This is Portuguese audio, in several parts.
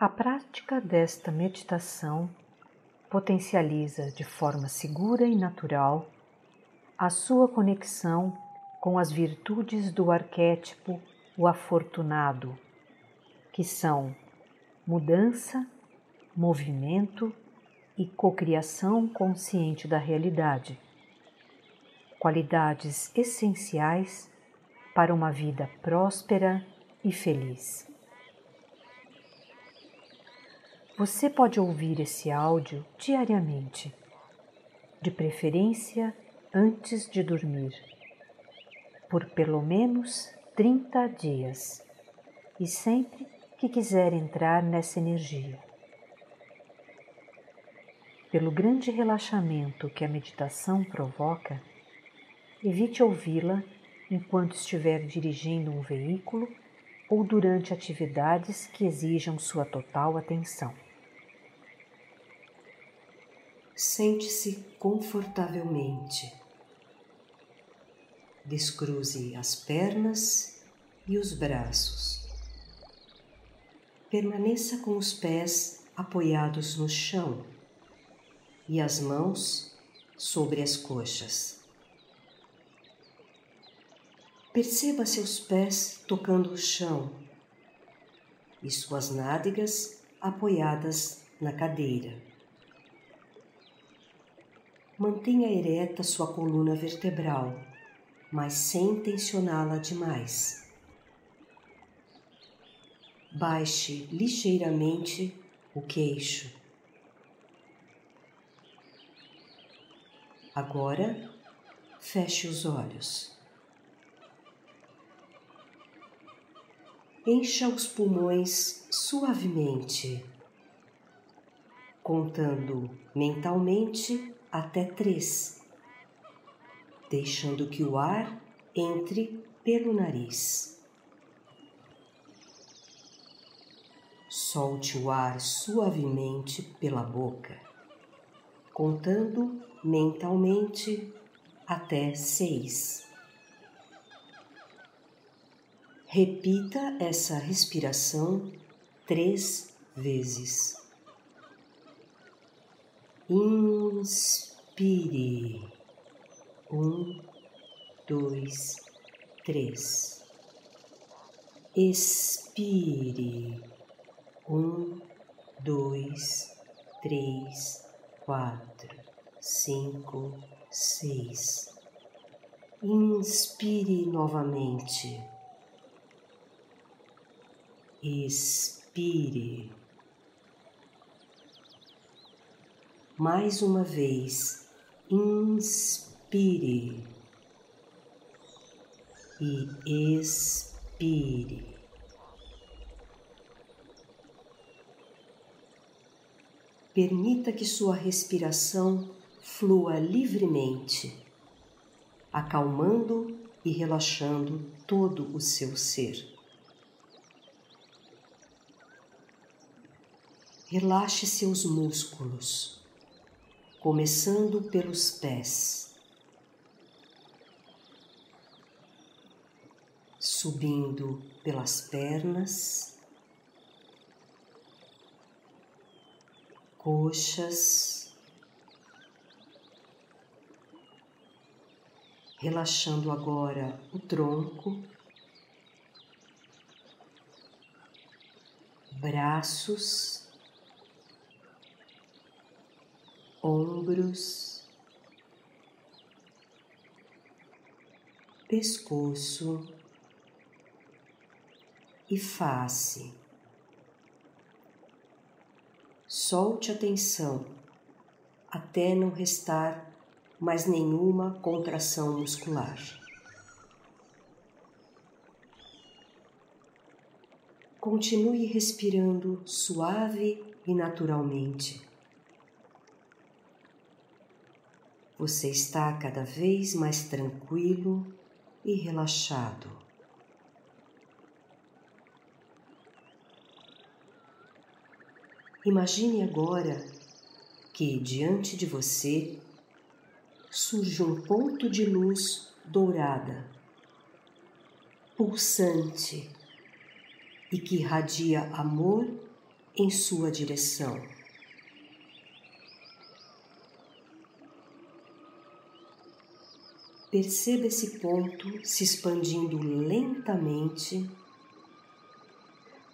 A prática desta meditação potencializa de forma segura e natural a sua conexão com as virtudes do arquétipo o afortunado, que são mudança, movimento e cocriação consciente da realidade, qualidades essenciais para uma vida próspera e feliz. Você pode ouvir esse áudio diariamente, de preferência antes de dormir, por pelo menos 30 dias e sempre que quiser entrar nessa energia. Pelo grande relaxamento que a meditação provoca, evite ouvi-la enquanto estiver dirigindo um veículo ou durante atividades que exijam sua total atenção. Sente-se confortavelmente. Descruze as pernas e os braços. Permaneça com os pés apoiados no chão e as mãos sobre as coxas. Perceba seus pés tocando o chão e suas nádegas apoiadas na cadeira. Mantenha ereta sua coluna vertebral, mas sem tensioná-la demais. Baixe ligeiramente o queixo. Agora, feche os olhos. Encha os pulmões suavemente, contando mentalmente até três, deixando que o ar entre pelo nariz. Solte o ar suavemente pela boca, contando mentalmente até seis. Repita essa respiração três vezes. Inspire. Um, dois, três. Expire. Um, dois, três, quatro, cinco, seis. Inspire novamente. Expire. Mais uma vez, inspire e expire. Permita que sua respiração flua livremente, acalmando e relaxando todo o seu ser. Relaxe seus músculos começando pelos pés, subindo pelas pernas, coxas, relaxando agora o tronco, braços. Ombros, pescoço e face. Solte a tensão até não restar mais nenhuma contração muscular. Continue respirando suave e naturalmente. Você está cada vez mais tranquilo e relaxado. Imagine agora que diante de você surge um ponto de luz dourada, pulsante e que irradia amor em sua direção. Perceba esse ponto se expandindo lentamente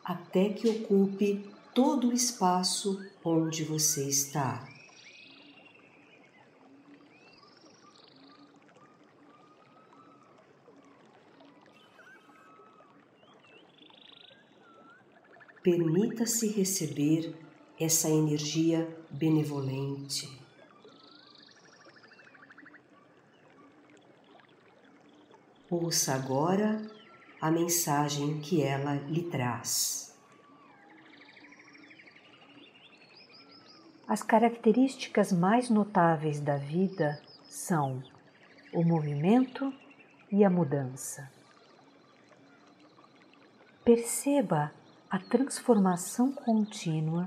até que ocupe todo o espaço onde você está. Permita-se receber essa energia benevolente. Ouça agora a mensagem que ela lhe traz. As características mais notáveis da vida são o movimento e a mudança. Perceba a transformação contínua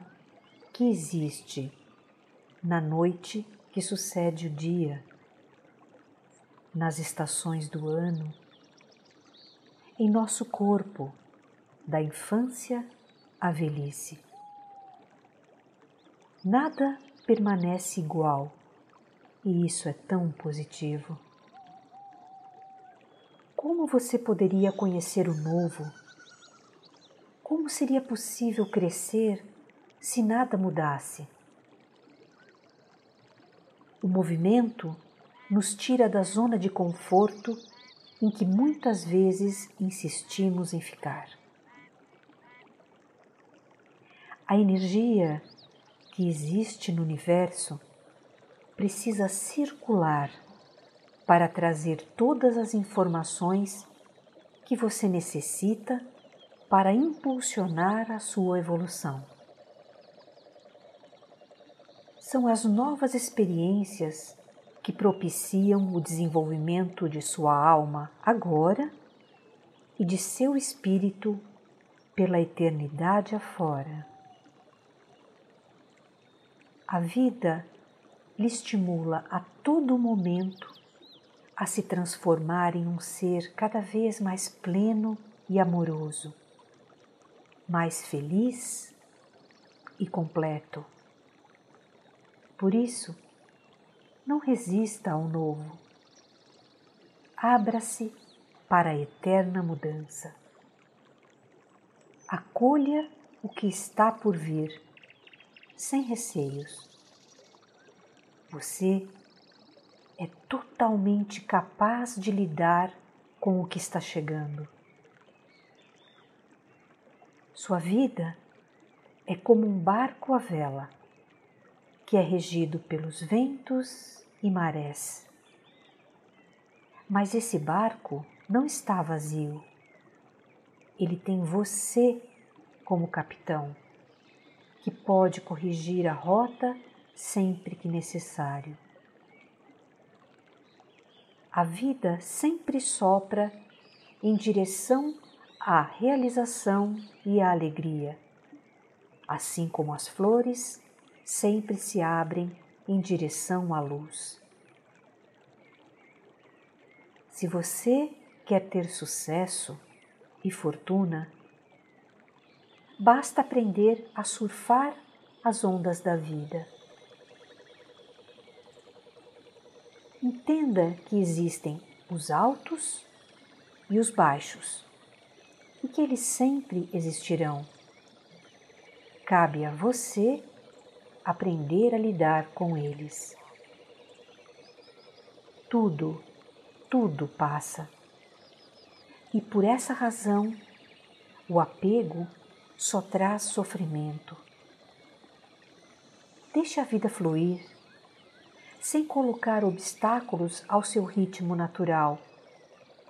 que existe na noite que sucede o dia, nas estações do ano, em nosso corpo, da infância à velhice. Nada permanece igual e isso é tão positivo. Como você poderia conhecer o novo? Como seria possível crescer se nada mudasse? O movimento nos tira da zona de conforto em que muitas vezes insistimos em ficar. A energia que existe no universo precisa circular para trazer todas as informações que você necessita para impulsionar a sua evolução. São as novas experiências que propiciam o desenvolvimento de sua alma agora e de seu espírito pela eternidade afora. A vida lhe estimula a todo momento a se transformar em um ser cada vez mais pleno e amoroso mais feliz e completo. Por isso, não resista ao novo. Abra-se para a eterna mudança. Acolha o que está por vir, sem receios. Você é totalmente capaz de lidar com o que está chegando. Sua vida é como um barco à vela, que é regido pelos ventos e marés. Mas esse barco não está vazio. Ele tem você como capitão, que pode corrigir a rota sempre que necessário. A vida sempre sopra em direção a realização e a alegria, assim como as flores sempre se abrem em direção à luz. Se você quer ter sucesso e fortuna, basta aprender a surfar as ondas da vida. Entenda que existem os altos e os baixos e que eles sempre existirão. Cabe a você aprender a lidar com eles. Tudo, tudo passa. E por essa razão, o apego só traz sofrimento. Deixe a vida fluir, sem colocar obstáculos ao seu ritmo natural,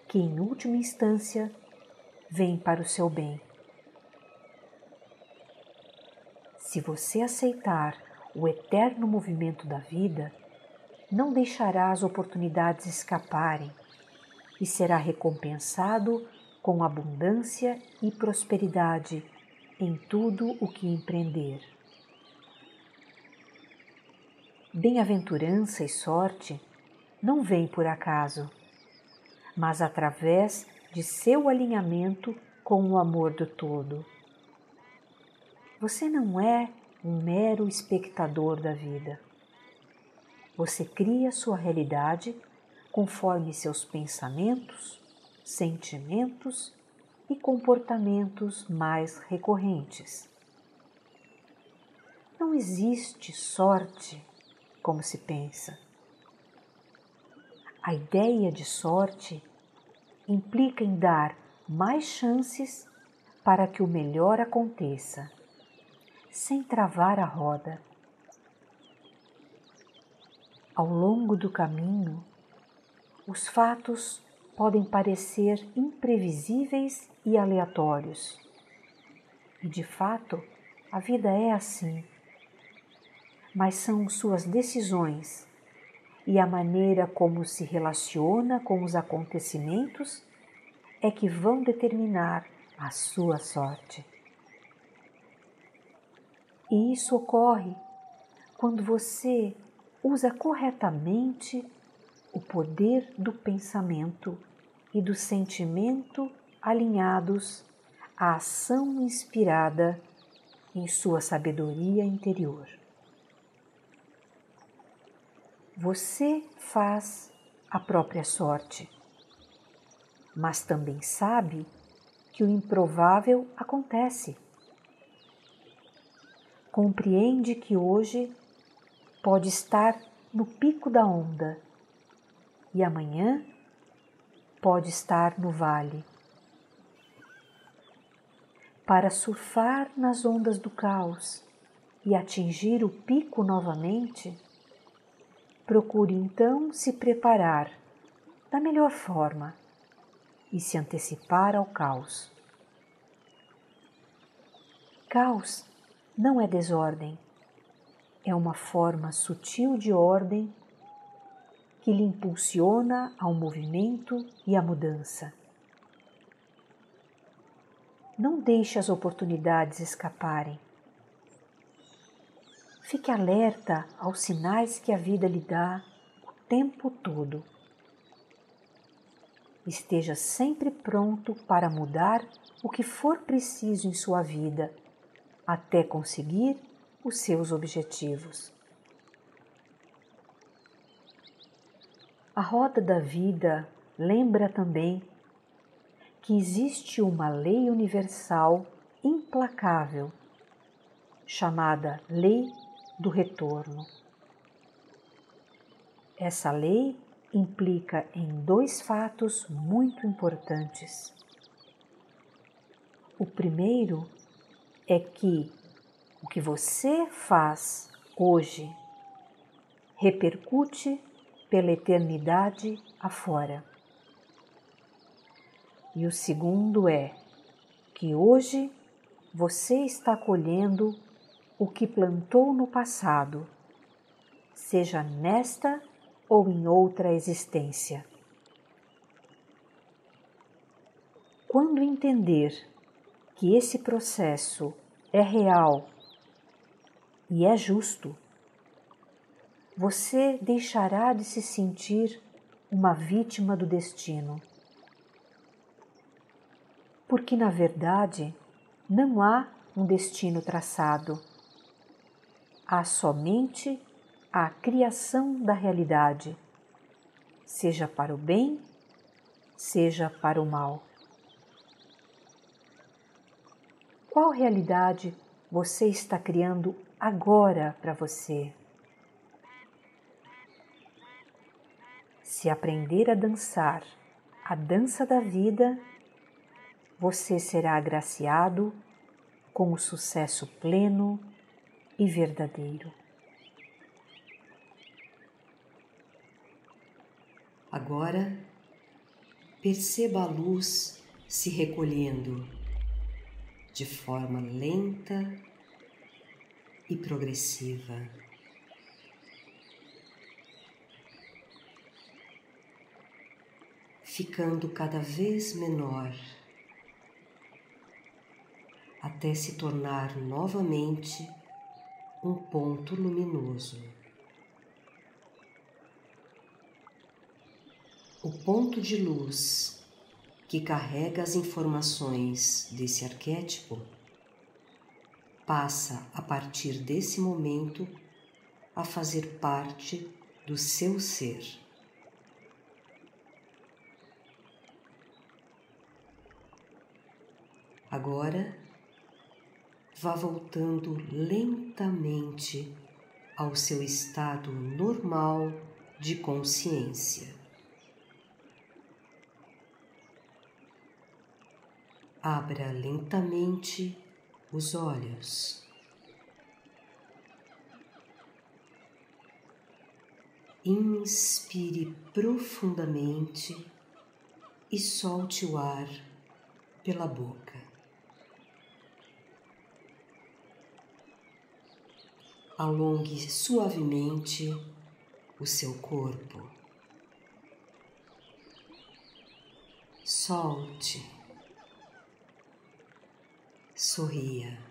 que em última instância vem para o seu bem. Se você aceitar o eterno movimento da vida, não deixará as oportunidades escaparem e será recompensado com abundância e prosperidade em tudo o que empreender. Bem-aventurança e sorte não vêm por acaso, mas através de seu alinhamento com o amor do todo. Você não é um mero espectador da vida. Você cria sua realidade conforme seus pensamentos, sentimentos e comportamentos mais recorrentes. Não existe sorte como se pensa. A ideia de sorte implica em dar mais chances para que o melhor aconteça, sem travar a roda. Ao longo do caminho, os fatos podem parecer imprevisíveis e aleatórios. E de fato, a vida é assim. Mas são suas decisões e a maneira como se relaciona com os acontecimentos é que vão determinar a sua sorte. E isso ocorre quando você usa corretamente o poder do pensamento e do sentimento alinhados à ação inspirada em sua sabedoria interior. Você faz a própria sorte, mas também sabe que o improvável acontece. Compreende que hoje pode estar no pico da onda e amanhã pode estar no vale. Para surfar nas ondas do caos e atingir o pico novamente, procure então se preparar da melhor forma e se antecipar ao caos. Caos não é desordem, é uma forma sutil de ordem que lhe impulsiona ao movimento e à mudança. Não deixe as oportunidades escaparem. Fique alerta aos sinais que a vida lhe dá o tempo todo. Esteja sempre pronto para mudar o que for preciso em sua vida até conseguir os seus objetivos. A roda da vida lembra também que existe uma lei universal implacável chamada Lei do Retorno. Essa lei implica em dois fatos muito importantes. O primeiro é que o que você faz hoje repercute pela eternidade afora. E o segundo é que hoje você está colhendo o que plantou no passado, seja nesta ou em outra existência. Quando entender que esse processo é real e é justo, você deixará de se sentir uma vítima do destino. Porque, na verdade, não há um destino traçado. Há somente a criação da realidade, seja para o bem, seja para o mal. Qual realidade você está criando agora para você? Se aprender a dançar a dança da vida, você será agraciado com o sucesso pleno e verdadeiro. Agora, perceba a luz se recolhendo de forma lenta e progressiva. ficando cada vez menor, até se tornar novamente um ponto luminoso. O ponto de luz que carrega as informações desse arquétipo passa a partir desse momento a fazer parte do seu ser. Agora, vá voltando lentamente ao seu estado normal de consciência. Abra lentamente os olhos. Inspire profundamente e solte o ar pela boca. Alongue suavemente o seu corpo. Solte. Sorria.